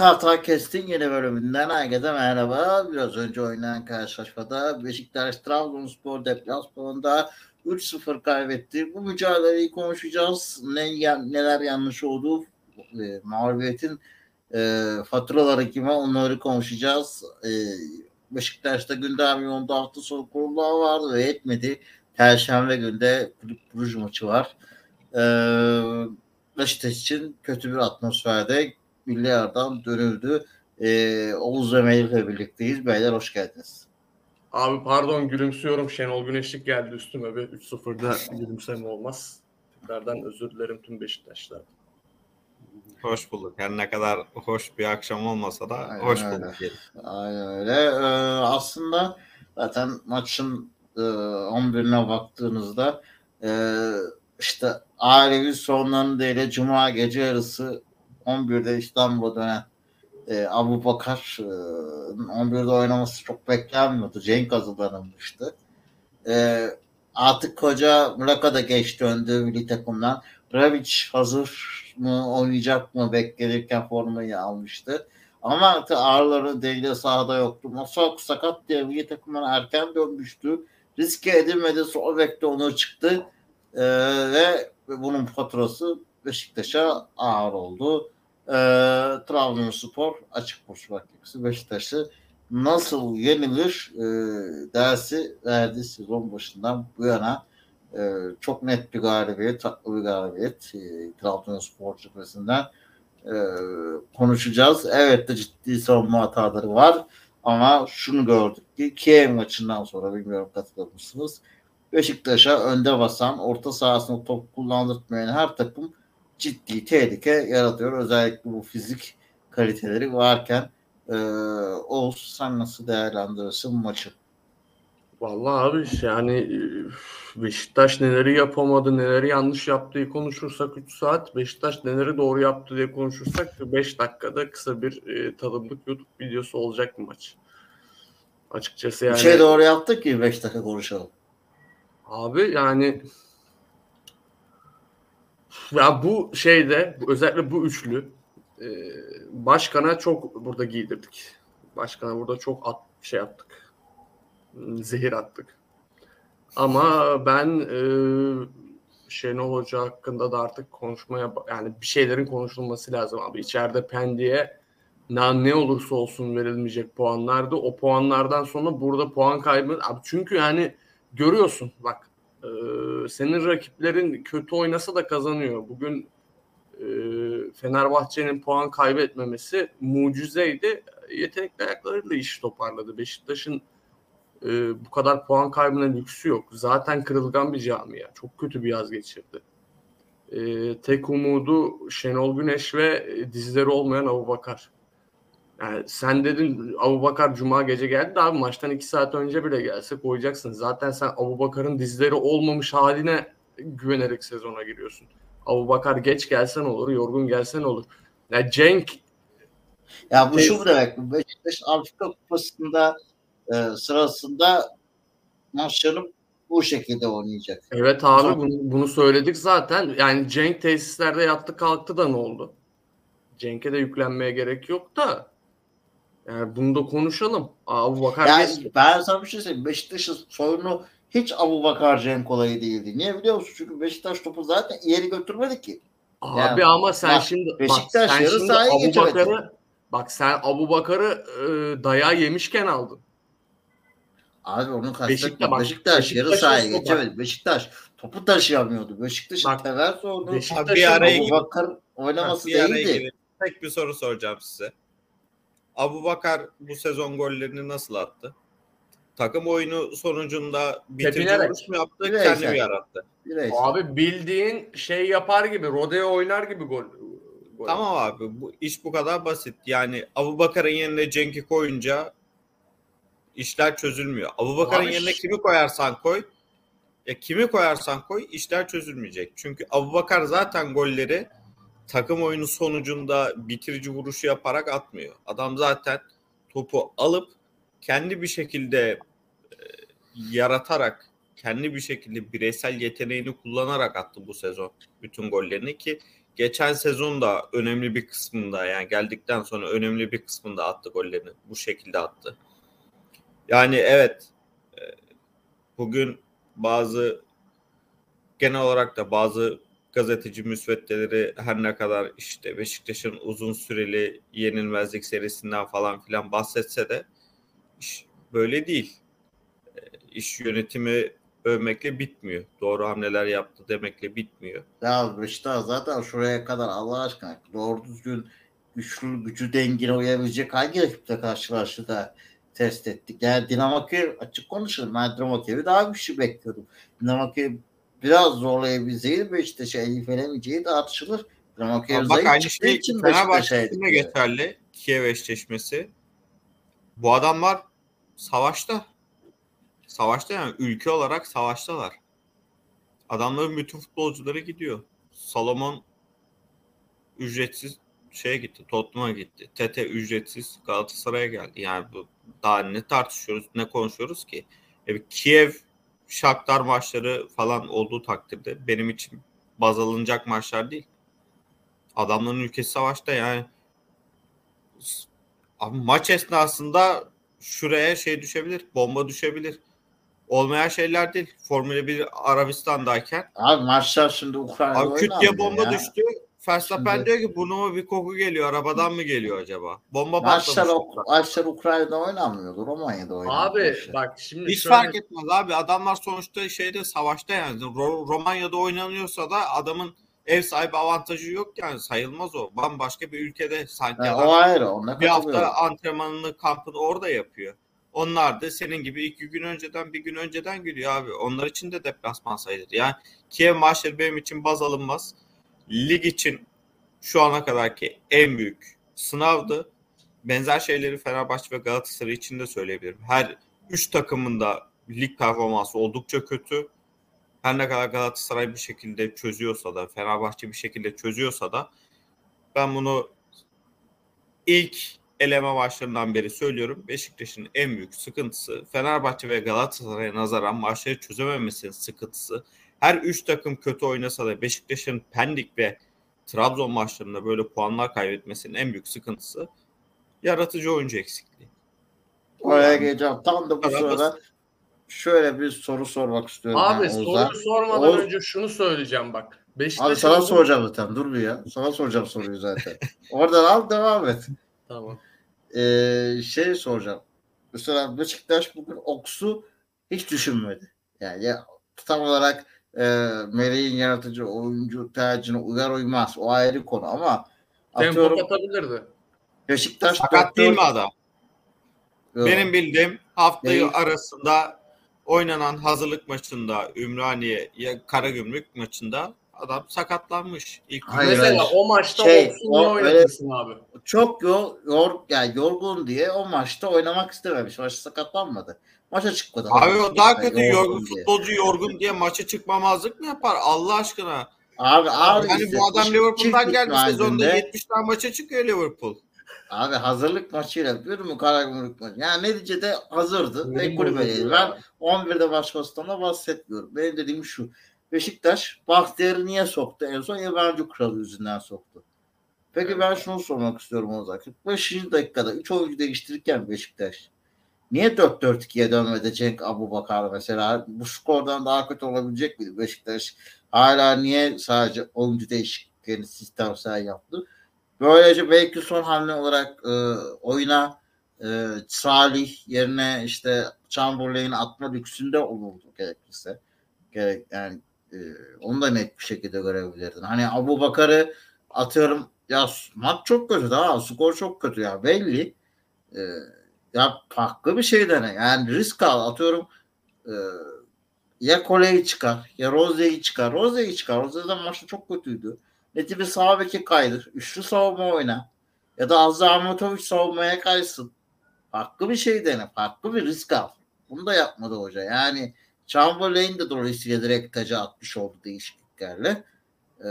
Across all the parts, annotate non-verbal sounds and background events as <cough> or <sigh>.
Kartal Kest'in yeni bölümünden herkese merhaba. Biraz önce oynanan karşılaşmada Beşiktaş Trabzonspor deplasmanında 3-0 kaybetti. Bu mücadeleyi konuşacağız. Ne, neler yanlış oldu? E, mağlubiyetin e, faturaları kime onları konuşacağız. E, Beşiktaş'ta gündem yoğunda hafta sonu kurulları vardı ve etmedi. Perşembe günde Kulüp Bruj maçı var. E, Beşiktaş için kötü bir atmosferde milli aradan dönüldü. Ee, Oğuz ve Melih'le birlikteyiz. Beyler hoş geldiniz. Abi pardon gülümsüyorum. Şenol Güneşlik geldi üstüme bir 3-0'da gülümseme olmaz. Tekrardan özür dilerim tüm Beşiktaşlar. Hoş bulduk. Her ne kadar hoş bir akşam olmasa da Aynen hoş öyle. bulduk. Diyelim. Aynen öyle. Ee, aslında zaten maçın e, 11'ine baktığınızda e, işte ailevi sorunlarını değil Cuma gece yarısı 11'de İstanbul'a dönen e, Abu Bakar e, 11'de oynaması çok beklenmiyordu. Cenk hazırlanılmıştı. E, artık koca Muraka da geç döndü milli takımdan. Bravic hazır mı oynayacak mı beklenirken formayı almıştı. Ama artık ağırları deliyle sahada yoktu. Masak sakat diye milli takımdan erken dönmüştü. Riske edilmedi. Sol bekte onu çıktı. Ee, ve bunun faturası Beşiktaş'a ağır oldu. Ee, Trabzonspor açık burç rakibisi Beşiktaş'ı nasıl yenilir e, dersi verdi sezon başından bu yana e, çok net bir galibiyet, tatlı bir galibiyet e, Trabzonspor cephesinden e, konuşacağız. Evet de ciddi savunma hataları var ama şunu gördük ki Kiev maçından sonra bilmiyorum katılır mısınız? Beşiktaş'a önde basan, orta sahasında top kullandırtmayan her takım ciddi tehlike yaratıyor. Özellikle bu fizik kaliteleri varken e, Oğuz sen nasıl değerlendirirsin maçı? Vallahi abi yani Beşiktaş neleri yapamadı, neleri yanlış yaptığı konuşursak 3 saat, Beşiktaş neleri doğru yaptı diye konuşursak 5 dakikada kısa bir e, tadımlık YouTube videosu olacak mı maç. Açıkçası yani. Bir şey doğru yaptık ki 5 dakika konuşalım. Abi yani ya bu şeyde özellikle bu üçlü e, başkana çok burada giydirdik. Başkana burada çok at, şey attık. Zehir attık. Ama ben e, Şenol Hoca hakkında da artık konuşmaya yani bir şeylerin konuşulması lazım abi. İçeride Pendik'e ne, olursa olsun verilmeyecek puanlardı. O puanlardan sonra burada puan kaybı abi çünkü yani görüyorsun bak e, senin rakiplerin kötü oynasa da kazanıyor. Bugün e, Fenerbahçe'nin puan kaybetmemesi mucizeydi. Yetenekli ayaklarıyla işi toparladı. Beşiktaş'ın e, bu kadar puan kaybına lüksü yok. Zaten kırılgan bir camia. Çok kötü bir yaz geçirdi. E, tek umudu Şenol Güneş ve dizleri olmayan Abu. Yani sen dedin Abu Bakar Cuma gece geldi de abi maçtan iki saat önce bile gelse koyacaksın. Zaten sen Abu Bakar'ın dizleri olmamış haline güvenerek sezona giriyorsun. Abu Bakar geç gelsen olur, yorgun gelsen olur. Ya yani Cenk ya bu şu demek. Beşiktaş Afrika Kupası'nda e, sırasında maçlarını bu şekilde oynayacak. Evet abi bunu, bunu söyledik zaten. Yani Cenk tesislerde yattı kalktı da ne oldu? Cenk'e de yüklenmeye gerek yok da yani bunu da konuşalım. Abu Bakar yani. Ben sana bir şey söyleyeyim. Beşiktaş'ın sorunu hiç Abu Bakar Cenk olayı değildi. Niye biliyor musun? Çünkü Beşiktaş topu zaten ileri götürmedi ki. Abi yani, ama sen bak, şimdi Beşiktaş bak, sen yarı şimdi Abu Bakar'ı bak sen Abu Bakar'ı e, dayağı yemişken aldın. Abi onun kastetme Beşiktaş, Beşiktaş, Beşiktaş yarı sahaya geçemedi. Beşiktaş topu taşıyamıyordu. Beşiktaş'ın temel sorunu Beşiktaş'ın Abu Bakar oynaması değildi. Tek bir soru soracağım size. Abu Bakar bu sezon gollerini nasıl attı? Takım oyunu sonucunda bitirici vuruş mu yaptı? Bireysel. Kendi mi yarattı? Bireysel. Abi bildiğin şey yapar gibi, rodeo oynar gibi gol. gol. Tamam abi bu iş bu kadar basit. Yani Abu Bakar'ın yerine Cenk'i koyunca işler çözülmüyor. Abu Bakar'ın abi, yerine kimi koyarsan koy ya kimi koyarsan koy işler çözülmeyecek. Çünkü Abu Bakar zaten golleri takım oyunu sonucunda bitirici vuruşu yaparak atmıyor. Adam zaten topu alıp kendi bir şekilde e, yaratarak kendi bir şekilde bireysel yeteneğini kullanarak attı bu sezon bütün gollerini ki geçen sezon da önemli bir kısmında yani geldikten sonra önemli bir kısmında attı gollerini. Bu şekilde attı. Yani evet e, bugün bazı genel olarak da bazı gazeteci müsveddeleri her ne kadar işte Beşiktaş'ın uzun süreli yenilmezlik serisinden falan filan bahsetse de iş böyle değil. E, İş yönetimi övmekle bitmiyor. Doğru hamleler yaptı demekle bitmiyor. Ya Beşiktaş zaten şuraya kadar Allah aşkına doğru düzgün güçlü gücü dengine uyabilecek hangi rakiple karşılaştı da test ettik. Yani Dinamo Kiev açık konuşalım. Ben Dinamo Kiev'i daha güçlü bekliyordum. Dinamo Kiev biraz zorlayabilseydi Beşiktaş'a el felemeyeceği tartışılır. Dinamo Kiev Bak aynı şey için Fenerbahçe için de yedik. geçerli. Kiev eşleşmesi. Bu adamlar savaşta. Savaşta yani ülke olarak savaştalar. Adamların bütün futbolcuları gidiyor. Salomon ücretsiz şeye gitti. Tottenham'a gitti. Tete ücretsiz Galatasaray'a geldi. Yani bu daha ne tartışıyoruz, ne konuşuyoruz ki? E, Kiev Shakhtar maçları falan olduğu takdirde benim için baz alınacak maçlar değil. Adamların ülkesi savaşta yani. Abi maç esnasında şuraya şey düşebilir, bomba düşebilir. Olmayan şeyler değil. Formula 1 Arabistan'dayken Abi maçlar şimdi Ukrayna'da abi küt diye oynanmıyor bomba ya. düştü. Verstappen Şimdi- diyor ki burnuma bir koku geliyor. Arabadan mı geliyor acaba? Bomba Maçlar, patlamış. maçlar Ukrayna'da oynanmıyordu. Romanya'da oynanıyor. Abi işte. bak şimdi Hiç şöyle- fark etmez abi. Adamlar sonuçta şeyde savaşta yani. Ro- Romanya'da oynanıyorsa da adamın ev sahibi avantajı yok yani sayılmaz o. Bambaşka bir ülkede sanki adam o ayrı. Bir hafta antrenmanını kampını orada yapıyor. Onlar da senin gibi iki gün önceden bir gün önceden gidiyor abi. Onlar için de deplasman sayılır. Yani Kiev maçları benim için baz alınmaz. Lig için şu ana kadarki en büyük sınavdı. Benzer şeyleri Fenerbahçe ve Galatasaray için de söyleyebilirim. Her üç takımın da lig performansı oldukça kötü. Her ne kadar Galatasaray bir şekilde çözüyorsa da Fenerbahçe bir şekilde çözüyorsa da ben bunu ilk eleme maçlarından beri söylüyorum. Beşiktaş'ın en büyük sıkıntısı Fenerbahçe ve Galatasaray'a nazaran maçları çözememesinin sıkıntısı. Her üç takım kötü oynasa da Beşiktaş'ın Pendik ve Trabzon maçlarında böyle puanlar kaybetmesinin en büyük sıkıntısı yaratıcı oyuncu eksikliği. Oraya geleceğim. Tam da bu sırada şöyle bir soru sormak istiyorum. Abi Oğuz'a. soruyu sormadan Oğuz- önce şunu söyleyeceğim bak. Beşiktaş Abi sana soracağım zaten. Dur bir ya. Sana soracağım soruyu zaten. <laughs> Oradan al devam et. Tamam. Ee, şey soracağım. Mesela Beşiktaş bugün Oks'u hiç düşünmedi. Yani ya, tam olarak e, Meleğin yaratıcı oyuncu tercihine uyar uymaz. O ayrı konu ama Tempo atıyorum katabilirdi. Beşiktaş Sakat değil mi adam? Yok. Benim bildiğim haftayı Değil. arasında oynanan hazırlık maçında Ümraniye ya Karagümrük maçında adam sakatlanmış. İlk Hayır, Mesela hayır. o maçta Şey, olsun o oynatırsın abi? çok yor, yor, yani yorgun diye o maçta oynamak istememiş. Maçta sakatlanmadı. Maça çıkmadı. Abi o daha kötü yorgun futbolcu yorgun diye maça çıkmamazlık mı yapar Allah aşkına? Abi abi yani işte bu adam Liverpool'dan geldi sezonda halinde- 70 tane maça çıkıyor Liverpool. Abi hazırlık maçıyla yapıyorum mu Karagümrük maçı? Yani neticede hazırdı. Ve kulübedeydi. Ben ya. 11'de başkasından bahsetmiyorum. Benim dediğim şu. Beşiktaş Bahtiyar'ı niye soktu? En son yabancı kuralı yüzünden soktu. Peki ben şunu sormak istiyorum o zaman. 45. dakikada 3 oyuncu değiştirirken Beşiktaş niye 4-4-2'ye dönmedi Cenk Abubakar mesela? Bu skordan daha kötü olabilecek miydi Beşiktaş? Hala niye sadece oyuncu değişikliklerini sistemsel yaptı? Böylece belki son hamle olarak e, oyuna e, Salih yerine işte Chamberlain'i atma lüksünde olurdu gerekirse. Gerek, yani e, onu da net bir şekilde görebilirdin. Hani Abu Bakar'ı atıyorum ya maç çok kötü daha skor çok kötü ya belli. E, ya farklı bir şey dene. Yani risk al atıyorum e, ya Kole'yi çıkar ya Roze'yi çıkar. Roze'yi çıkar. Roze'den maçta çok kötüydü. Netibi sağ beki kaydır. Üçlü savunma oyna. Ya da Azza Ahmetoviç savunmaya kaysın. Farklı bir şey dene. Farklı bir risk al. Bunu da yapmadı hoca. Yani Chamberlain de dolayısıyla direkt taca atmış oldu değişikliklerle. Ee,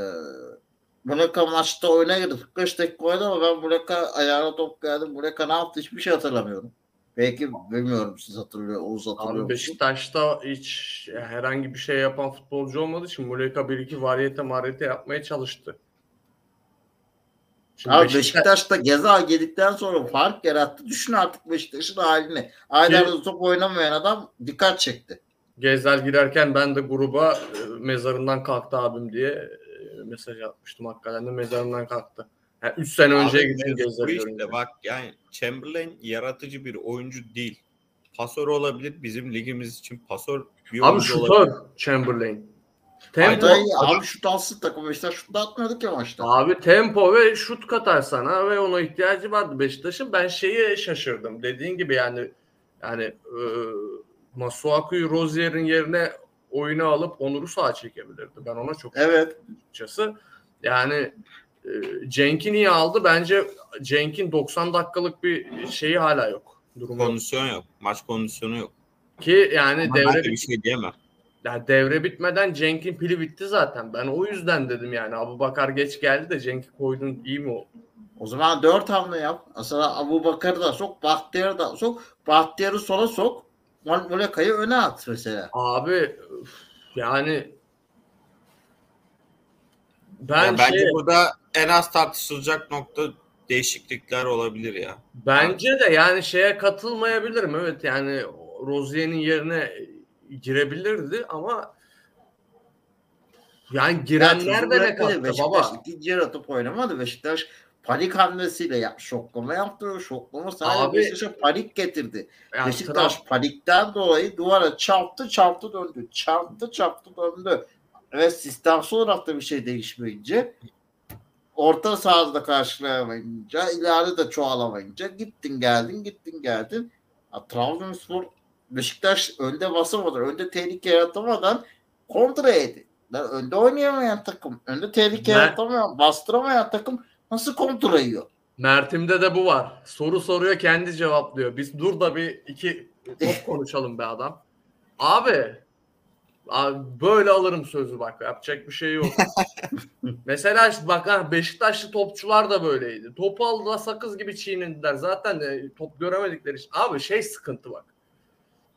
Muleka maçta oyuna girdi. 45 dakika oynadı ama ben Muleka ayağına top geldi. Muleka ne yaptı hiçbir şey hatırlamıyorum. Belki bilmiyorum siz hatırlıyor, Oğuz hatırlıyor Abi? Beşiktaş'ta hiç herhangi bir şey yapan futbolcu olmadığı için Muleka bir iki variyete mariyete yapmaya çalıştı. Şimdi Abi Beşiktaş- Beşiktaş'ta Gezal geldikten sonra fark yarattı. Düşün artık Beşiktaş'ın halini. Aylardır top oynamayan adam dikkat çekti. Gezel girerken ben de gruba e, mezarından kalktı abim diye mesaj atmıştım. Hakikaten de mezarından kalktı. Yani 3 sene önceye Abi mevzu Gezel'i bu işte bak yani Chamberlain yaratıcı bir oyuncu değil. Pasör olabilir bizim ligimiz için pasör bir Abi oyuncu olabilir. şutör Chamberlain. Tempo, Hatta abi şut alsın takım Beşiktaş şut atmıyorduk ya maçta. Abi tempo ve şut katar sana ve ona ihtiyacı vardı Beşiktaş'ın. Ben şeye şaşırdım. Dediğin gibi yani yani e, Masuaku'yu Rozier'in yerine oyuna alıp Onur'u sağa çekebilirdi. Ben ona çok Evet. açıkçası. Yani e, Cenk'i niye aldı? Bence Cenk'in 90 dakikalık bir şeyi hala yok. Durumu. Kondisyon yok. Maç kondisyonu yok. ki yani Ama ben devre de bir şey diyemem. yani devre bitmeden Cenk'in pili bitti zaten. Ben o yüzden dedim yani Abu Bakar geç geldi de Cenk'i koydun iyi mi oldu? O zaman dört hamle yap. Mesela Abu Bakar'ı da sok, Bahtiyar'ı da sok. Bahtiyar'ı sola sok. Muleka'yı öne at mesela. Abi yani ben Yani bence şey, burada en az tartışılacak nokta değişiklikler olabilir ya. bence de yani şeye katılmayabilirim. Evet yani Rozier'in yerine girebilirdi ama yani girenler de ne kattı Beşiktaş baba? ikinci yarı top oynamadı. Beşiktaş panik hamlesiyle ya, şoklama yaptı. Şoklama sadece Beşiktaş'a panik getirdi. Yani Beşiktaş panikten dolayı duvara çarptı çarptı döndü. Çarptı çarptı döndü. Ve sistemsel olarak da bir şey değişmeyince orta sahada karşılayamayınca ileride de çoğalamayınca gittin geldin gittin geldin. Ya, Trabzonspor Beşiktaş önde basamadan önde tehlike yaratamadan kontra yedi. Lan önde oynayamayan takım, önde tehlike Ben- yaratamayan, bastıramayan takım nasıl kontra yiyor? Mert'imde de bu var. Soru soruyor kendi cevaplıyor. Biz dur da bir iki top <laughs> konuşalım be adam. Abi, abi böyle alırım sözü bak. Yapacak bir şey yok. <laughs> Mesela işte bak ha, Beşiktaşlı topçular da böyleydi. Topu aldılar sakız gibi çiğnediler. Zaten de top göremedikleri için. Abi şey sıkıntı bak.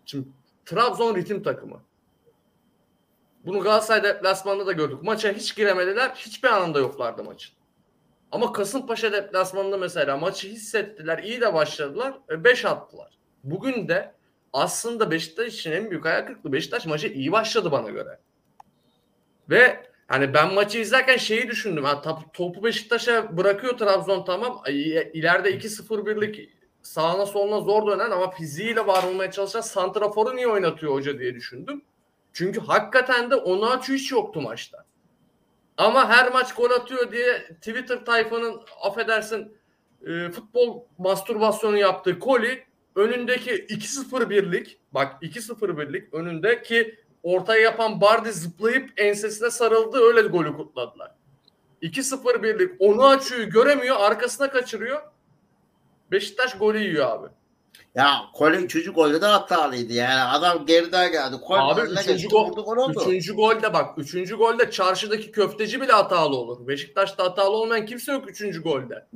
Şimdi Trabzon ritim takımı. Bunu Galatasaray deplasmanında da gördük. Maça hiç giremediler. Hiçbir anında yoklardı maçın. Ama Kasımpaşa deplasmanında mesela maçı hissettiler. iyi de başladılar. 5 attılar. Bugün de aslında Beşiktaş için en büyük hayal kırıklığı Beşiktaş maçı iyi başladı bana göre. Ve hani ben maçı izlerken şeyi düşündüm. Top- topu Beşiktaş'a bırakıyor Trabzon tamam. İleride 2-0 birlik sağına soluna zor dönen ama fiziğiyle var olmaya çalışan Santrafor'u niye oynatıyor hoca diye düşündüm. Çünkü hakikaten de Onaçu hiç yoktu maçta. Ama her maç gol atıyor diye Twitter tayfanın affedersin e, futbol mastürbasyonu yaptığı koli önündeki 2-0 birlik bak 2-0 birlik önünde ki ortaya yapan Bardi zıplayıp ensesine sarıldı öyle golü kutladılar. 2-0 birlik onu açıyor göremiyor arkasına kaçırıyor. Beşiktaş golü yiyor abi. Ya Kole çocuk golde de hatalıydı yani. Adam geriden geldi. Kole Abi üçüncü gol, gol oldu. üçüncü golde bak. Üçüncü golde çarşıdaki köfteci bile hatalı olur. Beşiktaş'ta hatalı olmayan kimse yok üçüncü golde.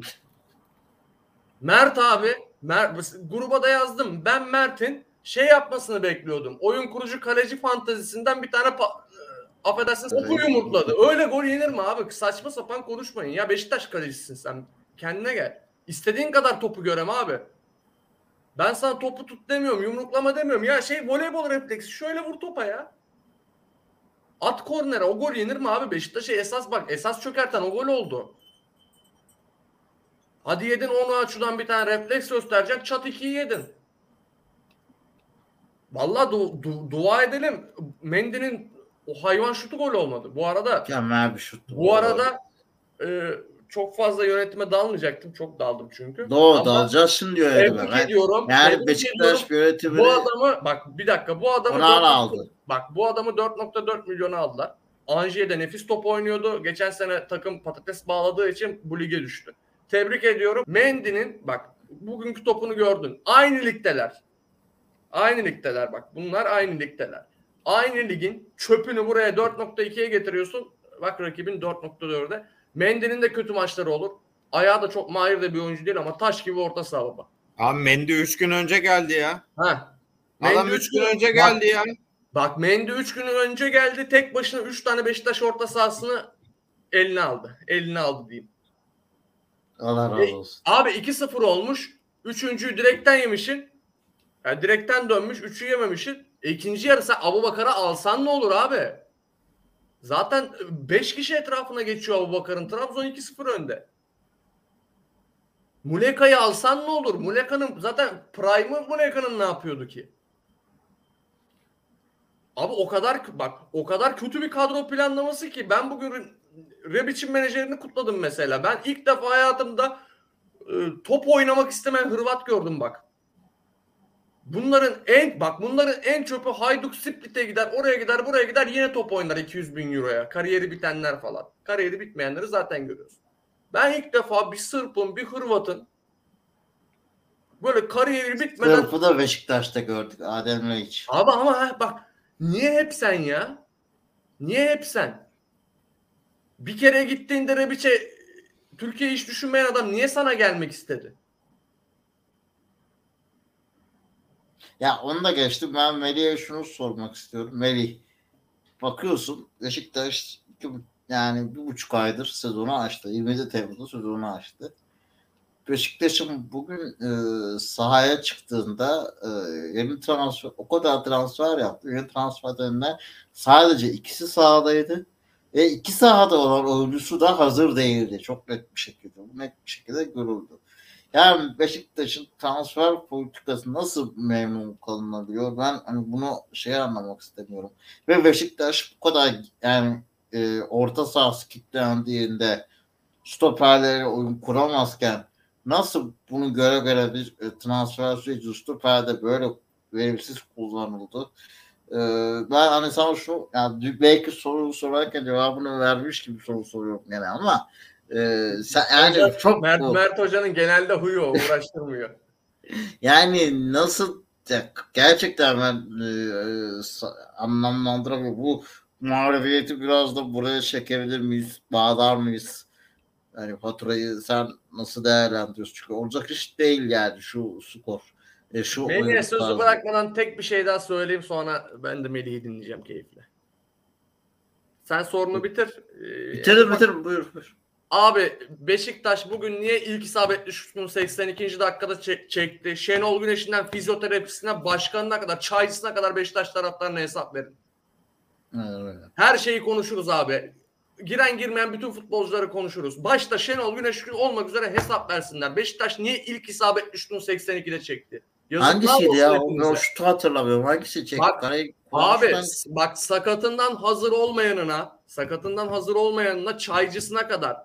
Mert abi Mert, gruba da yazdım. Ben Mert'in şey yapmasını bekliyordum. Oyun kurucu kaleci fantazisinden bir tane pa- affedersiniz topu yumurtladı. Öyle gol yenir mi abi? Saçma sapan konuşmayın. Ya Beşiktaş kalecisin sen. Kendine gel. İstediğin kadar topu görem abi. Ben sana topu tut demiyorum, yumruklama demiyorum. Ya şey voleybol refleksi şöyle vur topa ya. At kornere o gol yenir mi abi? Beşiktaş'a esas bak esas çökerten o gol oldu. Hadi yedin onu açıdan bir tane refleks gösterecek çat ikiyi yedin. Vallahi du- du- dua edelim. Mendy'nin o hayvan şutu gol olmadı. Bu arada Mükemmel bir şuttu. bu arada e, çok fazla yönetime dalmayacaktım. Çok daldım çünkü. Doğru Ama dalacağız şimdi öyle Tebrik ediyorum. Yani. Beşiktaş yönetimini Bu adamı bak bir dakika bu adamı Onana 4 aldı. Bak bu adamı 4.4 milyona aldılar. Anjiye'de nefis top oynuyordu. Geçen sene takım patates bağladığı için bu lige düştü. Tebrik ediyorum. Mendy'nin bak bugünkü topunu gördün. Aynı ligdeler. Aynı ligdeler bak. Bunlar aynı ligdeler. Aynı ligin çöpünü buraya 4.2'ye getiriyorsun. Bak rakibin 4.4'e. Mendy'nin de kötü maçları olur. Ayağı da çok mahir de bir oyuncu değil ama taş gibi orta saha baba. Abi Mendy 3 gün önce geldi ya. Ha. Adam Mendy 3 gün üç- önce Bak- geldi ya. Bak Mendy 3 gün önce geldi. Tek başına 3 tane Beşiktaş orta sahasını eline aldı. Eline aldı diyeyim. Allah E, razı olsun. Abi 2-0 olmuş. Üçüncüyü direkten yemişsin. Yani direkten dönmüş. Üçü yememişsin. E, ikinci yarı sen Abu Bakar'a alsan ne olur abi? Zaten 5 kişi etrafına geçiyor Abu Bakar'ın. Trabzon 2-0 önde. Muleka'yı alsan ne olur? Muleka'nın zaten prime'ı Muleka'nın ne yapıyordu ki? Abi o kadar bak o kadar kötü bir kadro planlaması ki ben bugün Rebic'in menajerini kutladım mesela. Ben ilk defa hayatımda e, top oynamak istemeyen Hırvat gördüm bak. Bunların en bak bunların en çöpü Hayduk Split'e gider, oraya gider, buraya gider yine top oynar 200 bin euroya. Kariyeri bitenler falan. Kariyeri bitmeyenleri zaten görüyoruz. Ben ilk defa bir Sırp'ın, bir Hırvat'ın böyle kariyeri bitmeden Sırfı da Beşiktaş'ta gördük Adem Laiç. Abi ama ha, bak niye hep sen ya? Niye hep sen? Bir kere gittiğinde Rebiç'e Türkiye hiç düşünmeyen adam niye sana gelmek istedi? Ya onu da geçtim. Ben Melih'e şunu sormak istiyorum. Melih bakıyorsun Beşiktaş iki, yani bir buçuk aydır sezonu açtı. 27 Temmuz'da sezonu açtı. Beşiktaş'ın bugün e, sahaya çıktığında e, yeni transfer o kadar transfer yaptı. Yeni transferlerinden sadece ikisi sahadaydı. Ve iki sahada olan oyuncusu da hazır değildi. Çok net bir şekilde. Net bir şekilde görüldü. Yani Beşiktaş'ın transfer politikası nasıl memnun kalınabiliyor? Ben hani bunu şey anlamak istemiyorum. Ve Beşiktaş bu kadar yani e, orta sahası kilitlendiğinde stoperlere oyun kuramazken nasıl bunu göre göre bir e, transfer süreci stoperde böyle verimsiz kullanıldı? E, ben hani sana şu yani belki soru sorarken cevabını vermiş gibi soru soruyorum gene ama e, sen yani Hoca- çok Mert, bu- Mert Hoca'nın genelde huyu o, uğraştırmıyor. <laughs> yani nasıl ya, gerçekten ben e, sa- anlamlandıramıyorum. Bu mağlubiyeti biraz da buraya çekebilir miyiz? Bağlar mıyız? Yani faturayı sen nasıl değerlendiriyorsun? Çünkü olacak iş değil yani şu skor. E, şu Melih'e sözü tarzı. bırakmadan tek bir şey daha söyleyeyim sonra ben de Melih'i dinleyeceğim keyifle. Sen sorunu bitir. Ee, Bitirin bitirin buyur buyur. Abi Beşiktaş bugün niye ilk isabetli şutunu 82. dakikada çek- çekti? Şenol Güneş'inden fizyoterapisine, başkanına kadar, çaycısına kadar Beşiktaş taraftarına hesap verin. Evet. Her şeyi konuşuruz abi. Giren girmeyen bütün futbolcuları konuşuruz. Başta Şenol Güneş olmak üzere hesap versinler. Beşiktaş niye ilk isabetli şutunu 82'de çekti? Yazıklar Hangisiydi ya? O, hepinize. o şutu hatırlamıyorum. Hangisi çekti? Bak, Kaleyi Abi konuştan- s- bak sakatından hazır olmayanına, sakatından hazır olmayanına, çaycısına kadar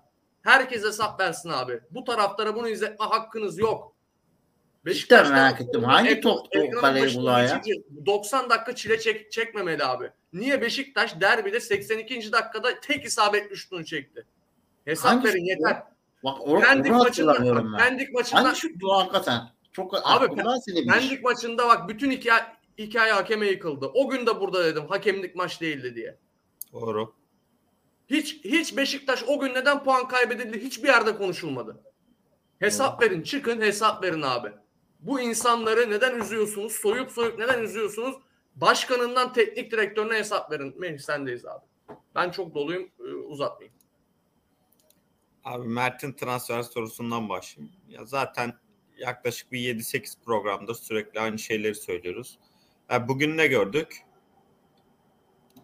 herkes hesap versin abi. Bu taraftara bunu izletme hakkınız yok. Cidden merak ettim. Hangi o ekranın kaleyi bulan ya? geçince 90 dakika çile çek, çekmemeli abi. Niye Beşiktaş derbide 82. dakikada tek isabetli şutunu çekti? Hesap Hangi verin yeter. Bak onu, Pendik maçında, ben. Pendik maçında Hangi şut bu hakikaten? Çok Abi. Pendik maçında bak bütün hikaye, hikaye hakeme yıkıldı. O gün de burada dedim hakemlik maç değildi diye. Doğru. Hiç hiç Beşiktaş o gün neden puan kaybedildi hiçbir yerde konuşulmadı. Hesap verin, çıkın hesap verin abi. Bu insanları neden üzüyorsunuz? Soyup soyup neden üzüyorsunuz? Başkanından teknik direktörüne hesap verin. Melih sendeyiz abi. Ben çok doluyum. e, Uzatmayayım. Abi Mert'in transfer sorusundan başlayayım. Ya zaten yaklaşık bir 7-8 programdır sürekli aynı şeyleri söylüyoruz. Ya bugün ne gördük?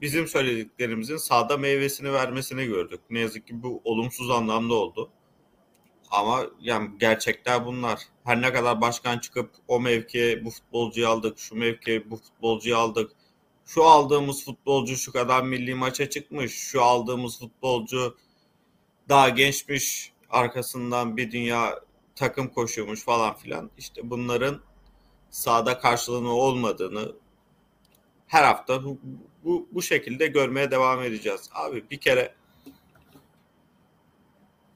Bizim söylediklerimizin sahada meyvesini vermesini gördük. Ne yazık ki bu olumsuz anlamda oldu. Ama yani gerçekler bunlar. Her ne kadar başkan çıkıp o mevkiye bu futbolcuyu aldık, şu mevkiye bu futbolcuyu aldık. Şu aldığımız futbolcu şu kadar milli maça çıkmış, şu aldığımız futbolcu daha gençmiş arkasından bir dünya takım koşuyormuş falan filan. İşte bunların sahada karşılığını olmadığını her hafta bu, bu, şekilde görmeye devam edeceğiz. Abi bir kere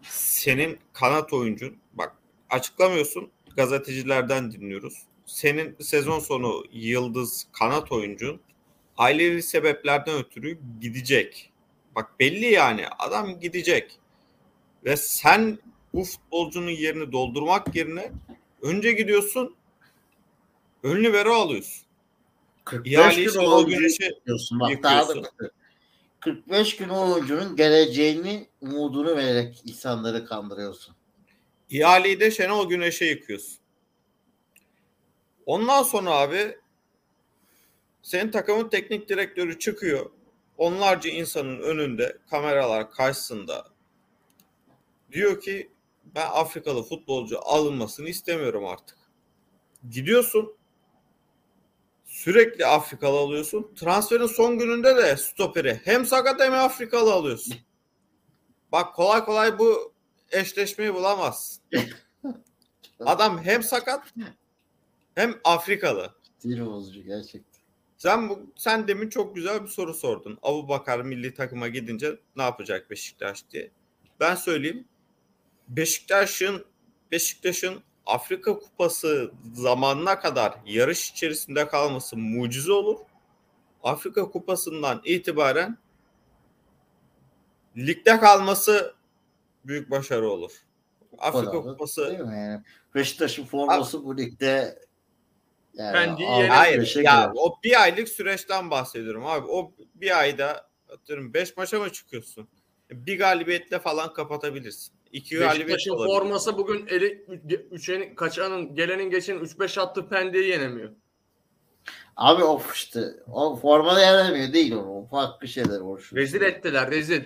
senin kanat oyuncun bak açıklamıyorsun gazetecilerden dinliyoruz. Senin sezon sonu yıldız kanat oyuncun ailevi sebeplerden ötürü gidecek. Bak belli yani adam gidecek. Ve sen bu futbolcunun yerini doldurmak yerine önce gidiyorsun önlü veri alıyorsun. 45 İhaleyi gün oyuncu Güneş'e diyorsun. Bak daha da yıkıyorsun. 45 gün oyuncunun geleceğini umudunu vererek insanları kandırıyorsun. İhaleyi de Şenol Güneş'e yıkıyorsun. Ondan sonra abi senin takımın teknik direktörü çıkıyor. Onlarca insanın önünde, kameralar karşısında diyor ki ben Afrikalı futbolcu alınmasını istemiyorum artık. Gidiyorsun sürekli Afrikalı alıyorsun. Transferin son gününde de stoperi hem sakat hem Afrikalı alıyorsun. Bak kolay kolay bu eşleşmeyi bulamazsın. Adam hem sakat hem Afrikalı. Sinir bozucu gerçekten. Sen bu sen demin çok güzel bir soru sordun. Abu Bakar milli takıma gidince ne yapacak Beşiktaş diye. Ben söyleyeyim. Beşiktaş'ın Beşiktaş'ın Afrika Kupası zamanına kadar yarış içerisinde kalması mucize olur. Afrika Kupası'ndan itibaren ligde kalması büyük başarı olur. Afrika da Kupası Değil mi yani? Beşiktaş'ın forması bu ligde yani altı yenemedi. Hayır beşe ya o bir aylık süreçten bahsediyorum abi. O bir ayda atıyorum 5 maça mı çıkıyorsun? Bir galibiyetle falan kapatabilirsin. İki galibiyet Beşiktaş'ın olabilir. forması bugün eli üçenin kaçanın gelenin geçen 3-5 attı pendeyi yenemiyor. Abi of işte. O formada yerlemiyor değil o. O farklı şeyler var. Rezil ettiler rezil.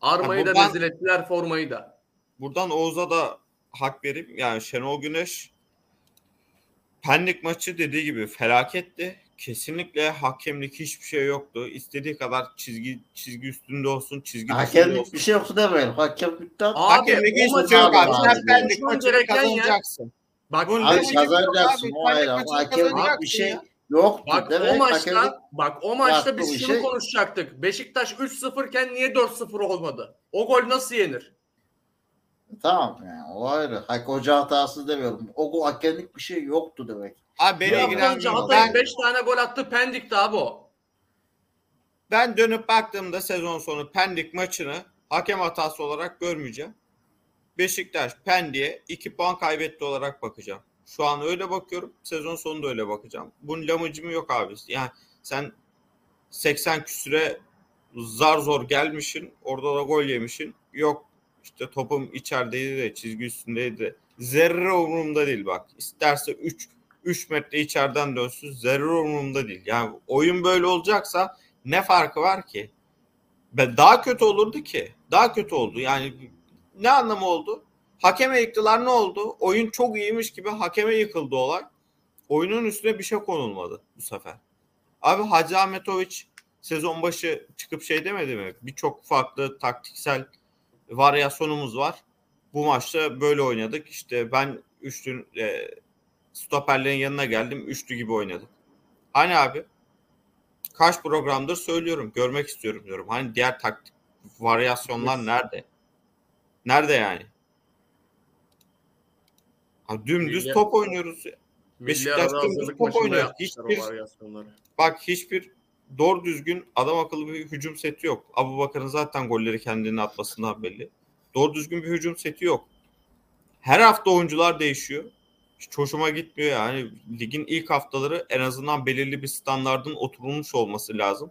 Armayı Ya da buradan- rezil ettiler formayı da. Buradan Oğuz'a da hak vereyim. Yani Şenol Güneş Pendik maçı dediği gibi felaketti. Kesinlikle hakemlik hiçbir şey yoktu. İstediği kadar çizgi çizgi üstünde olsun, çizgi Hakemlik olsun. bir şey yoktu demeyelim. Hakem bitti. Abi, Hakemlik hiçbir maçı şey yok abi. abi, Sen maçını gereken yer- kazanacaksın. Bak Bunun Abi maçı kazanacaksın abi. o ayrı. Hakemlik bir şey ya. yoktu. Bak demek. o maçta Hakemlik- bak o maçta biz şunu şey. konuşacaktık. Beşiktaş 3-0 iken niye 4-0 olmadı? O gol nasıl yenir? Tamam yani o ayrı. Hak hoca hatası demiyorum. O gol hakemlik bir şey yoktu demek. Abi beni ilgilenmiyor. Hatay Ben, 5 tane gol attı Pendik'ti abi o. ben dönüp baktığımda sezon sonu Pendik maçını hakem hatası olarak görmeyeceğim. Beşiktaş Pendik'e 2 puan kaybetti olarak bakacağım. Şu an öyle bakıyorum. Sezon sonunda öyle bakacağım. Bunun lamıcımı yok abi. Yani sen 80 küsüre zar zor gelmişsin. Orada da gol yemişsin. Yok işte topum içerideydi de çizgi üstündeydi de. Zerre umurumda değil bak. İsterse 3 3 metre içeriden dönsün. Zerre umurumda değil. Yani oyun böyle olacaksa ne farkı var ki? Ve daha kötü olurdu ki. Daha kötü oldu. Yani ne anlamı oldu? Hakeme yıktılar ne oldu? Oyun çok iyiymiş gibi hakeme yıkıldı olay. Oyunun üstüne bir şey konulmadı bu sefer. Abi Hacı Ahmetoviç sezon başı çıkıp şey demedi mi? Birçok farklı taktiksel varyasyonumuz var. Bu maçta böyle oynadık. İşte ben üçlü e, stoperlerin yanına geldim. Üçlü gibi oynadık. Hani abi? Kaç programdır söylüyorum. Görmek istiyorum diyorum. Hani diğer taktik varyasyonlar nerede? Nerede yani? Ha, dümdüz Milli- top oynuyoruz. Beşiktaş dümdüz top oynuyor. Hiçbir-. Bak hiçbir doğru düzgün adam akıllı bir hücum seti yok. Abu Bakar'ın zaten golleri kendini atmasından belli. Doğru düzgün bir hücum seti yok. Her hafta oyuncular değişiyor. Hiç hoşuma gitmiyor yani. Ligin ilk haftaları en azından belirli bir standardın oturulmuş olması lazım.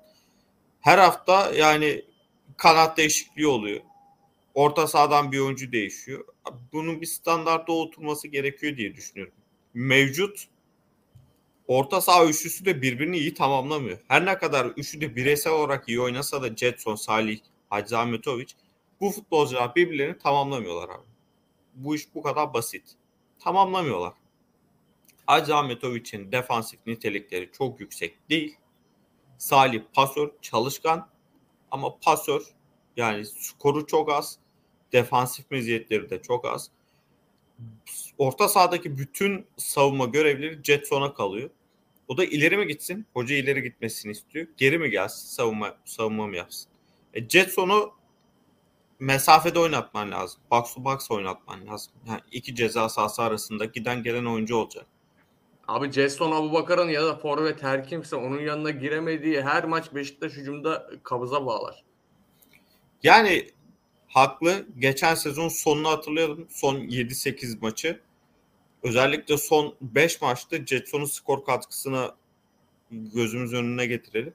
Her hafta yani kanat değişikliği oluyor. Orta sahadan bir oyuncu değişiyor. Bunun bir standartta oturması gerekiyor diye düşünüyorum. Mevcut orta saha üçlüsü de birbirini iyi tamamlamıyor. Her ne kadar üçü de bireysel olarak iyi oynasa da Jetson, Salih, Hacı Ahmetoviç bu futbolcular birbirlerini tamamlamıyorlar abi. Bu iş bu kadar basit. Tamamlamıyorlar. Hacı Ahmetoviç'in defansif nitelikleri çok yüksek değil. Salih pasör, çalışkan ama pasör yani skoru çok az. Defansif meziyetleri de çok az. Orta sahadaki bütün savunma görevleri Jetson'a kalıyor. O da ileri mi gitsin? Hoca ileri gitmesini istiyor. Geri mi gelsin? Savunma, savunma mı yapsın? E, Jetson'u mesafede oynatman lazım. Box to box oynatman lazım. Yani iki ceza sahası arasında giden gelen oyuncu olacak. Abi Jason Abubakar'ın ya da forvet her kimse onun yanına giremediği her maç Beşiktaş hücumda kabıza bağlar. Yani haklı. Geçen sezon sonunu hatırlayalım. Son 7-8 maçı. Özellikle son 5 maçta Jetson'un skor katkısını gözümüz önüne getirelim.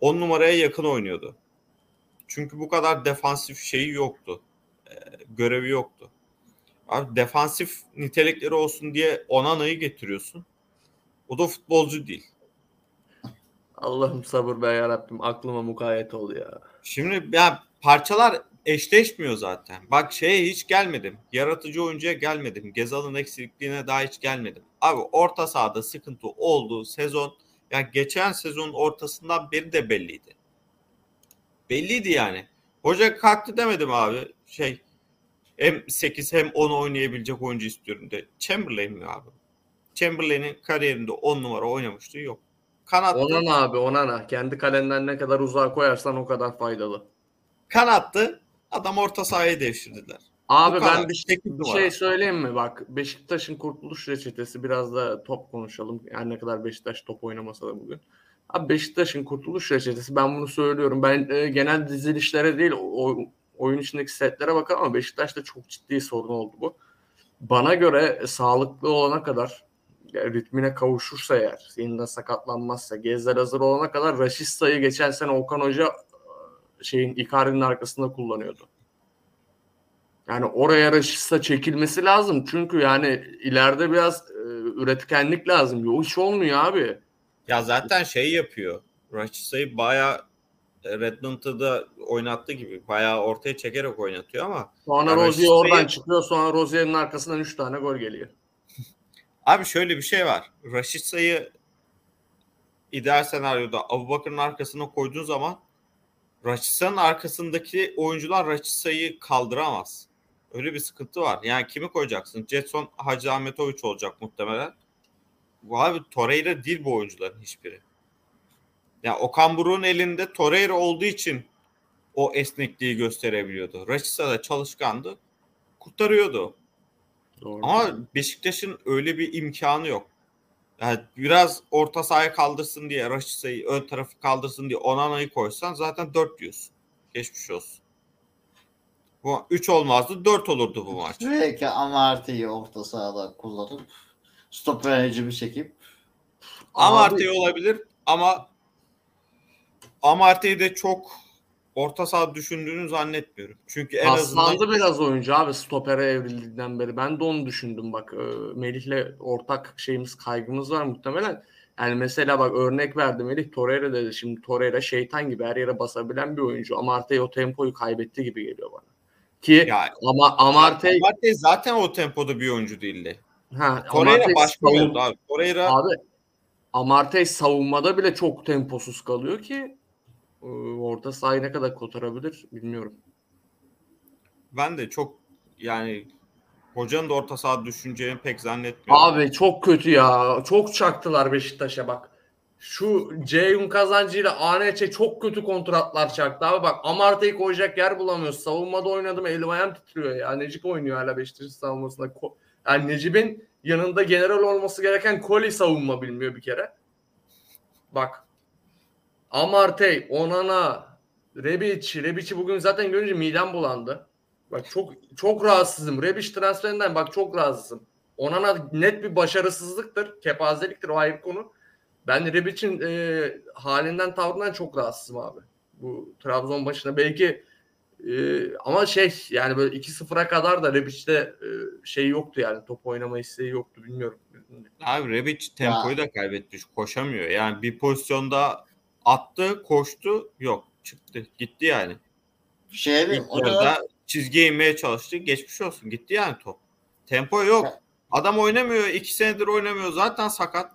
10 numaraya yakın oynuyordu. Çünkü bu kadar defansif şeyi yoktu. Ee, görevi yoktu. Abi defansif nitelikleri olsun diye Onana'yı getiriyorsun. O da futbolcu değil. Allah'ım sabır be yarabbim aklıma mukayyet ol ya. Şimdi ya parçalar eşleşmiyor zaten. Bak şeye hiç gelmedim. Yaratıcı oyuncuya gelmedim. Gezal'ın eksikliğine daha hiç gelmedim. Abi orta sahada sıkıntı olduğu sezon yani geçen sezonun ortasından beri de belliydi. Belliydi yani. Hoca kalktı demedim abi. Şey hem 8 hem 10 oynayabilecek oyuncu istiyorum de. Chamberlain mi abi? Chamberlain'in kariyerinde 10 numara oynamıştı yok. Kanattı. Onana abi Onana. Kendi kalenden ne kadar uzağa koyarsan o kadar faydalı. Kanattı. Adam orta sahaya devşirdiler. Abi ben bir, şey- bir şey söyleyeyim mi? Bak Beşiktaş'ın kurtuluş reçetesi biraz da top konuşalım. Yani ne kadar Beşiktaş top oynamasa da bugün. Abi Beşiktaş'ın kurtuluş reçetesi ben bunu söylüyorum. Ben e, genel dizilişlere değil o, oyun içindeki setlere bakarım ama Beşiktaş'ta çok ciddi sorun oldu bu. Bana göre sağlıklı olana kadar yani ritmine kavuşursa eğer, yeniden sakatlanmazsa, Gezler hazır olana kadar Raşista'yı geçen sene Okan Hoca e, şeyin Icardi'nin arkasında kullanıyordu. Yani oraya Raşista çekilmesi lazım. Çünkü yani ileride biraz e, üretkenlik lazım. O iş olmuyor abi. Ya zaten şey yapıyor. Rachitsa'yı bayağı e, Redmond'ı da oynattığı gibi bayağı ortaya çekerek oynatıyor ama Sonra Ya Rozier oradan çıkıyor. Sonra Rozier'in arkasından 3 tane gol geliyor. <laughs> abi şöyle bir şey var. Rachitsa'yı ideal senaryoda Abubakar'ın arkasına koyduğun zaman Rachitsa'nın arkasındaki oyuncular Rachitsa'yı kaldıramaz. Öyle bir sıkıntı var. Yani kimi koyacaksın? Jetson Hacı Ahmetoviç olacak muhtemelen. Abi Torreira değil bu oyuncuların hiçbiri. Ya Okan Buruk'un elinde Torreira olduğu için o esnekliği gösterebiliyordu. Rashica da çalışkandı. Kurtarıyordu. Doğru. Ama Beşiktaş'ın öyle bir imkanı yok. Yani biraz orta sahaya kaldırsın diye Raşitsa'yı ön tarafı kaldırsın diye Onana'yı koysan zaten 4 diyorsun. Geçmiş olsun. Bu 3 olmazdı 4 olurdu bu maç. Belki Amarty'yi orta sahada kullanıp stoper bir çekip Amartey olabilir ama Amartey'i de çok orta saha düşündüğünü zannetmiyorum. Çünkü en azından Paslandı biraz oyuncu abi stopere evrildiğinden beri. Ben de onu düşündüm bak. e, Melih'le ortak şeyimiz kaygımız var muhtemelen. Yani mesela bak örnek verdi Melih Torreira dedi. Şimdi Torreira şeytan gibi her yere basabilen bir oyuncu. Amartey o tempoyu kaybetti gibi geliyor bana. Ki ya ama Amartey Amartey zaten o tempoda bir oyuncu değildi. ha, Torreira Amartey başka savun- oldu abi. Torreira Abi Amartey savunmada bile çok temposuz kalıyor ki orta sahayı ne kadar kotarabilir bilmiyorum. ben de çok yani hocanın da orta saha düşüneceğini pek zannetmiyorum. Abi çok kötü ya. Çok çaktılar Beşiktaş'a bak. Şu Ceyhun Kazancı ile ANC çok kötü kontratlar çaktı abi bak Amartey'i koyacak yer bulamıyoruz. Savunmada oynadım elim ayağım titriyor ya. Necip oynuyor hala Beşiktaş'ın savunmasında. Ko- Yani Necip'in yanında general olması gereken Koli savunma bilmiyor bir kere. Bak Amartey, Onana, Rebic, Rebic'i bugün zaten görünce midem bulandı. Bak çok çok rahatsızım. Rebic transferinden bak çok rahatsızım. Onana net bir başarısızlıktır. Kepazeliktir o ayrı konu. Ben Rebic'in e, halinden tavrından çok rahatsızım abi. Bu Trabzon başına belki e, ama şey yani böyle 2-0'a kadar da Rebic'te e, şey yoktu yani top oynama isteği yoktu bilmiyorum. Abi Rebic tempoyu da kaybetti. Koşamıyor. Yani bir pozisyonda attı, koştu, yok. Çıktı. Gitti yani. şey mi? O da çizgiye inmeye çalıştı. Geçmiş olsun. Gitti yani top. Tempo yok. Adam oynamıyor. iki senedir oynamıyor. Zaten sakat.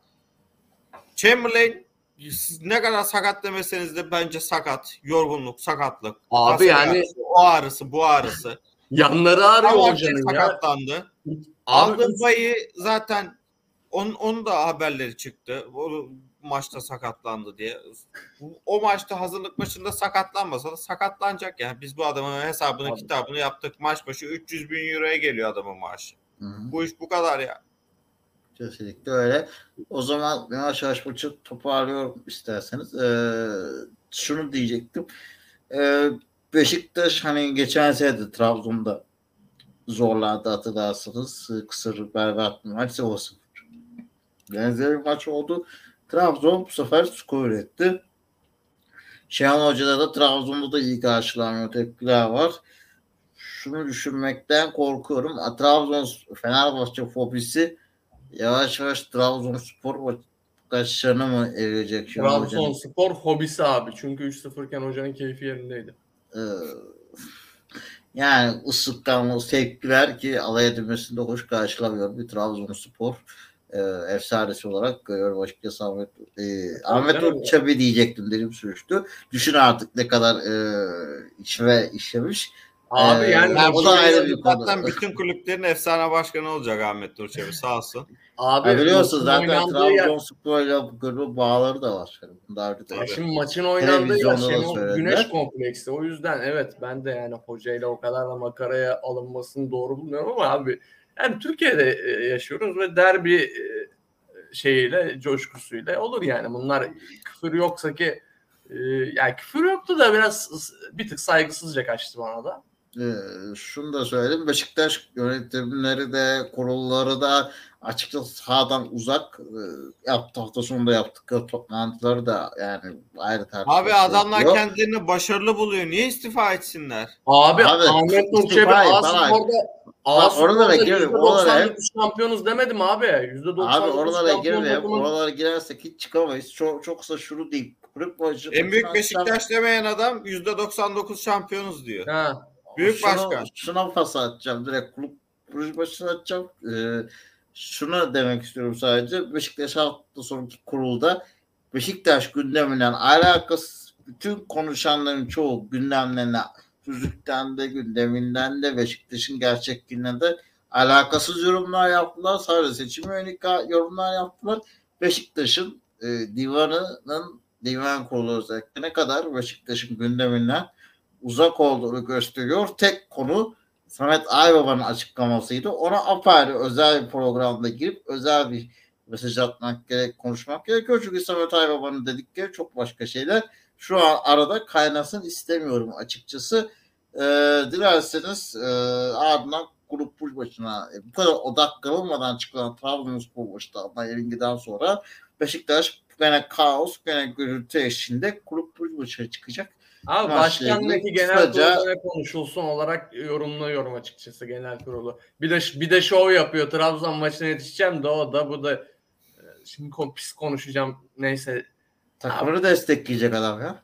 Chamberlain siz ne kadar sakat demeseniz de bence sakat. Yorgunluk, sakatlık. Abi yani- ağrısı, o ağrısı, bu ağrısı. <laughs> Yanları ağrıyor hocanın ya. sakatlandı. Aldığı payı zaten onun, onun da haberleri çıktı. O maçta sakatlandı diye. Bu- O maçta hazırlık maçında sakatlanmasa da sakatlanacak yani. Biz bu adamın hesabını Abi. kitabını yaptık. Maç başı 300 bin euroya geliyor adamın maaşı. Hı hı. Bu iş bu kadar ya. Kesinlikle öyle. O zaman yavaş yavaş maçı toparlıyorum isterseniz. Ee, şunu diyecektim. Ee, Beşiktaş hani geçen sene de Trabzon'da zorlandı hatırlarsınız. Kısır berbat bir maç 0 Benzer bir maç oldu. Trabzon bu sefer skor üretti. Şenol Hoca'da da Trabzon'da da iyi karşılanmıyor tepkiler var. şunu düşünmekten korkuyorum. Trabzon Fenerbahçe fobisi yavaş yavaş Trabzonspor kaçışlarına mı hocanın? Trabzonspor hobisi abi. Çünkü 3-0 iken hocanın keyfi yerindeydi. Ee, yani ıslıktan o tepkiler ki alay edilmesinde hoş karşılamıyorum. Bir Trabzonspor e, efsanesi olarak görüyorum açıkçası Ahmet. E, Ahmet. Uçabi diyecektim dedim sürüştü. Düşün artık ne kadar e, içime işlemiş. Abi Ee, yani ben- o da ayrı bir zaten konu. bütün kulüplerin efsane başkanı olacak Ahmet Nurçevi sağ olsun. abi Ya biliyorsunuz maçın zaten Trabzonspor'la grubu bağları da var. Daha önce Ya şimdi maçın oynandığı da Şenol. Güneş kompleksi. O yüzden evet ben de yani hocayla o kadar da makaraya alınmasını doğru bulmuyorum ama abi yani Türkiye'de e, yaşıyoruz ve derbi e, şeyiyle coşkusuyla olur yani bunlar küfür yoksa ki e, yani küfür yoktu da biraz bir tık saygısızca kaçtı bana da. Ee, şunu da söyleyeyim. Beşiktaş yönetimleri de kurulları da açıkçası sahadan uzak e, yaptı. Hafta sonunda yaptıkları toplantıları da yani ayrı tartışma. Abi adamlar yok. kendilerini başarılı buluyor. Niye istifa etsinler? Abi, Abi, Ahmet Nurçebi Aspor'da Bak, oralara girelim, oralara- %99 şampiyonuz demedim abi. %99 Abi oralara takımın- Oralara girersek hiç çıkamayız. Çok, çoksa şunu deyip kulüp maçı. En büyük Beşiktaş demeyen adam %99 şampiyonuz diyor. Ha. Büyük şunu, başkan. Şuna pas atacağım. Direkt kulüp kuruş başına atacağım. Ee, şunu demek istiyorum sadece. Beşiktaş hafta sonraki kurulda Beşiktaş gündeminden alakası bütün konuşanların çoğu gündemlerine tüzükten de gündeminden de Beşiktaş'ın gerçekliğinden de alakasız yorumlar yaptılar. Sadece seçime yönelik yorumlar yaptılar. Beşiktaş'ın e, divanının divan kurulu özellikle ne kadar Beşiktaş'ın gündeminden uzak olduğunu gösteriyor. Tek konu Samet Aybaba'nın açıklamasıydı. Ona apayrı özel bir programda girip özel bir mesaj atmak gerek, konuşmak gerekiyor. Çünkü Samet Aybaba'nın dedikleri çok başka şeyler. Şu an arada kaynasın istemiyorum açıkçası. Ee, dilerseniz e, ardından grup push başına e, bu kadar odaklanılmadan çıkan Trabzonspor maçlarından yenilgiden sonra Beşiktaş gene kaos, gene gürültü eşliğinde grup push başına çıkacak. Abi başkanlık genel kısaca- kurulda ne konuşulsun olarak yorumluyorum açıkçası genel kurulu. Bir de bir de şov yapıyor. Trabzon maçına yetişeceğim de o da bu da e, şimdi pis konuşacağım. Neyse. Takımını destekleyecek adam ya.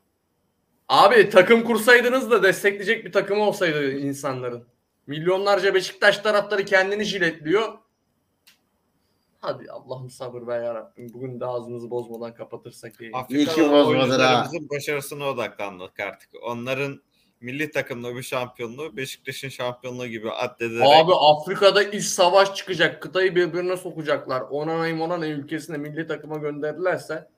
Abi takım kursaydınız da destekleyecek bir takım olsaydı insanların. Milyonlarca Beşiktaş taraftarı kendini jiletliyor. Hadi Allah'ım sabır ver yarabbim. Bugün de ağzımızı bozmadan kapatırsak iyi. Afrikalı oyuncularımızın başarısına odaklandık artık. Onların milli takımda bir şampiyonluğu Beşiktaş'ın şampiyonluğu gibi addederek Abi Afrika'da iç savaş çıkacak. Kıtayı birbirine sokacaklar. Onanay Monanay ülkesine milli takıma gönderirlerse.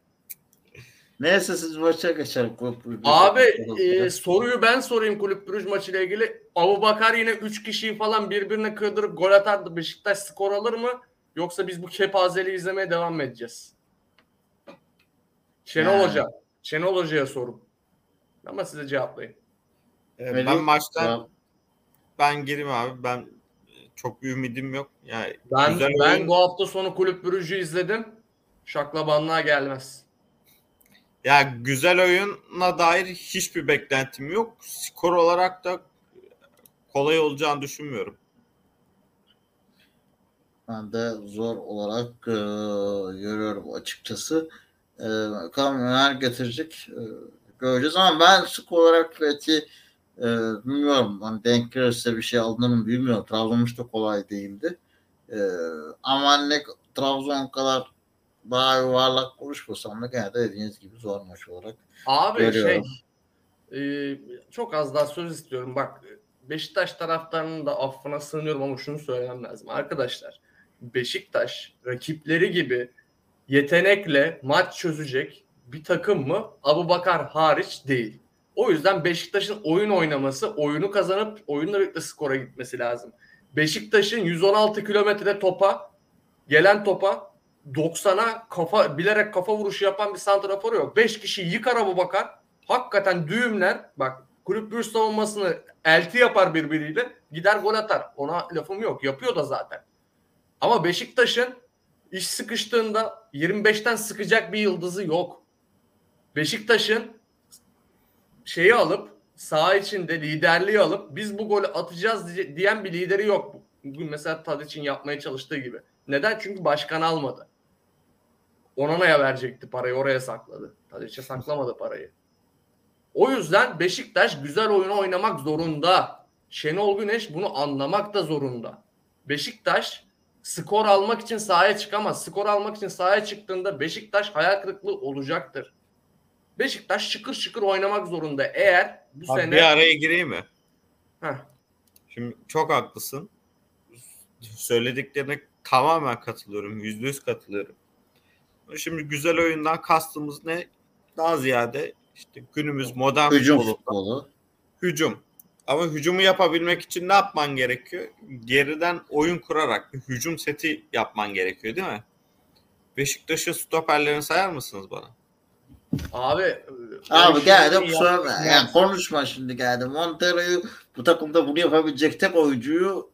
Neyse siz maça geçelim. Grup push Abi e, soruyu ben sorayım Kulüp Brüj maçıyla ilgili. Abu Bakar yine 3 kişiyi falan birbirine kırdırıp gol atardı. Beşiktaş skor alır mı? Yoksa biz bu kepazeliği izlemeye devam mı edeceğiz? Şenol Yani. Hoca. Şenol Hoca'ya sorun. Ama size cevaplayın. Melih, ben maçtan ya, ben gireyim abi. Ben çok bir ümidim yok. Yani Ben ben oyun- bu hafta sonu Kulüp Brüj'ü izledim. Şaklabanlığa gelmez. Ya güzel oyuna dair hiçbir beklentim yok. Skor olarak da kolay olacağını düşünmüyorum. Ben de zor olarak e, görüyorum açıkçası. E, bakalım neler getirecek e, göreceğiz ama ben skor olarak belki e, bilmiyorum. Hani denk gelirse bir şey alınır mı bilmiyorum. Trabzon de kolay değildi. E, ama ne Trabzon kadar daha yuvarlak konuşmasam da gene de dediğiniz gibi zor maç olarak Abi görüyorum. şey e, çok az daha söz istiyorum. Bak Beşiktaş taraftarının da affına sığınıyorum ama şunu söylemem lazım. Arkadaşlar Beşiktaş rakipleri gibi yetenekle maç çözecek bir takım mı? Abu Bakar hariç değil. O yüzden Beşiktaş'ın oyun oynaması, oyunu kazanıp oyunla birlikte skora gitmesi lazım. Beşiktaş'ın 116 kilometre topa, gelen topa 90'a kafa bilerek kafa vuruşu yapan bir santrafor yok. 5 kişi yıkar Abu Bakar. Hakikaten düğümler bak kulüp bir savunmasını elti yapar birbiriyle gider gol atar. Ona lafım yok. Yapıyor da zaten. Ama Beşiktaş'ın iş sıkıştığında 25'ten sıkacak bir yıldızı yok. Beşiktaş'ın şeyi alıp saha içinde liderliği alıp biz bu golü atacağız diye- diyen bir lideri yok. Bugün mesela Tadic'in yapmaya çalıştığı gibi. Neden? Çünkü başkan almadı. Onana'ya verecekti parayı oraya sakladı. Tadic'e saklamadı parayı. O yüzden Beşiktaş güzel oyunu oynamak zorunda. Şenol Güneş bunu anlamak da zorunda. Beşiktaş skor almak için sahaya çıkamaz. Skor almak için sahaya çıktığında Beşiktaş hayal kırıklığı olacaktır. Beşiktaş şıkır şıkır oynamak zorunda. Eğer bu Abi sene bir araya gireyim mi? Heh, Şimdi çok haklısın. Söylediklerine tamamen katılıyorum. Yüzde yüz katılıyorum. Şimdi güzel oyundan kastımız ne? Daha ziyade işte günümüz modern Hücum futbolu. futbolu. Hücum. Ama hücumu yapabilmek için ne yapman gerekiyor? Geriden oyun kurarak bir hücum seti yapman gerekiyor değil mi? Beşiktaş'ın stoperlerini sayar mısınız bana? abi Abi ben geldi şunu kusura yap- bakma. Yani konuşma şimdi geldi. Montero'yu bu takımda bunu yapabilecek tek oyuncuyu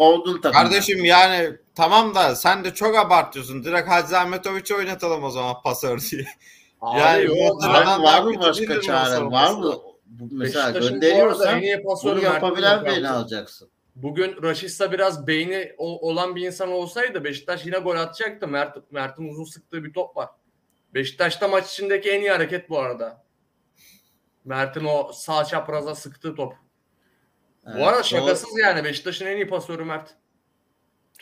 kovdun takımda. Kardeşim yani tamam da sen de çok abartıyorsun. Direkt Hacı Ahmetoviç'i oynatalım o zaman pasör diye. Abi Yani yok, adam- var mı başka değildir çare? ondan Var mı? Mesela gönderiyorsan en iyi pasörü bunu yapabilen yaptı. alacaksın. Bugün Raşitsa biraz beyni olan bir insan olsaydı Beşiktaş yine gol atacaktı. Mert, Mert'in uzun sıktığı bir top var. Beşiktaş'ta maç içindeki en iyi hareket bu arada. Mert'in o sağ çapraza sıktığı top. Evet, bu arada o- şakasız yani Beşiktaş'ın en iyi pasörü Mert.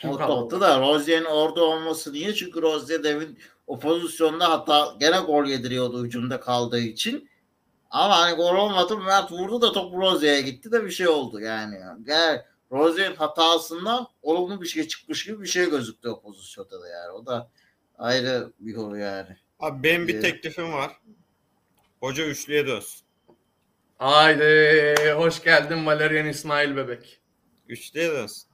O topta da Rozier'in orada olması niye? Çünkü Rozier demin o pozisyonda hatta gene gol yediriyordu hücumda kaldığı için. Ama hani gol olmadı. Mert vurdu da top Rozier'e gitti de bir şey oldu yani. Gel Rozier'in hatasından olumlu bir şey çıkmış gibi bir şey gözüktü o pozisyonda da yani. O da ayrı bir konu yani. Abi benim bir Evet. teklifim var. Hoca üçlüye dönsün. Haydi hoş geldin Valerian İsmail Bebek. Üçlüye dönsün.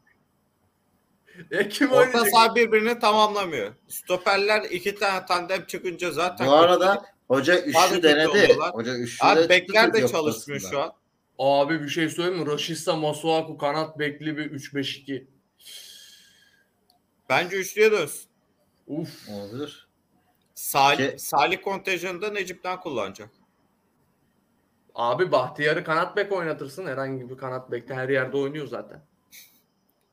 E kim Orta oynayacak? saha birbirini tamamlamıyor. Stoperler iki tane tandem çıkınca zaten Bu arada hoca üçlü Sadece denedi. oluyorlar. Hoca üçlü Abi de bekler de çalışmıyor şu an. Abi bir şey söyleyeyim mi? Raşitsa Masuaku kanat bekli bir 3-5-2. Bence üçlüye dönsün. Uf. Olabilir. Salih, Ke- Salih kontenjanını da Necip'ten kullanacak. Abi Bahtiyar'ı kanat bek oynatırsın. Herhangi bir kanat bekte her yerde oynuyor zaten.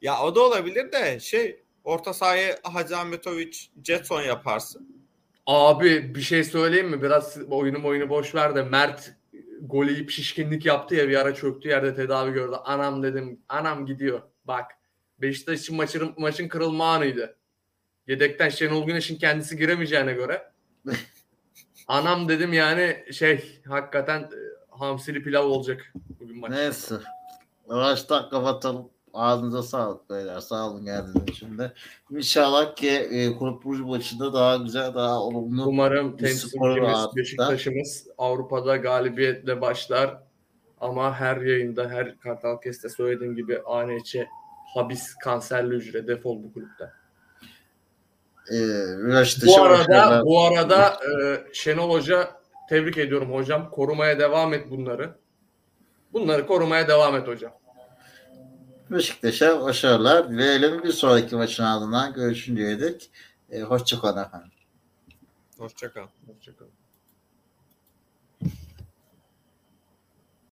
Ya o da olabilir de şey orta sahaya Hacı Ahmetoviç, Jetson yaparsın. Abi bir şey söyleyeyim mi? Biraz oyunu oyunu boş ver de Mert gol yiyip şişkinlik yaptı ya bir ara çöktü yerde tedavi gördü. Anam dedim. Anam gidiyor. Bak. Beşiktaş için maçın, maçın kırılma anıydı. Yedekten Şenol Güneş'in kendisi giremeyeceğine göre. <laughs> Anam dedim yani şey hakikaten hamsili pilav olacak bugün maç. Neyse. Yavaştan kapatalım. Ağzınıza sağlık beyler. Sağ olun geldiğiniz için de. İnşallah ki e, Kulüp Brugge maçında daha güzel, daha olumlu. Umarım temsilcimiz. Beşiktaş'ımız Avrupa'da galibiyetle başlar. Ama her yayında, her Kartal Kest'te söylediğim gibi ANC habis kanserli hücre defol bu kulüpten. E, Beşiktaş'a Bu arada bu arada e, Şenol Hoca tebrik ediyorum hocam. Korumaya devam et bunları. Bunları korumaya devam et hocam. Beşiktaş'a başarılar. Dileyelim bir sonraki maçın ardından görüşünceye dek. E, hoşçakalın efendim. Hoşçakal. Hoşçakalın.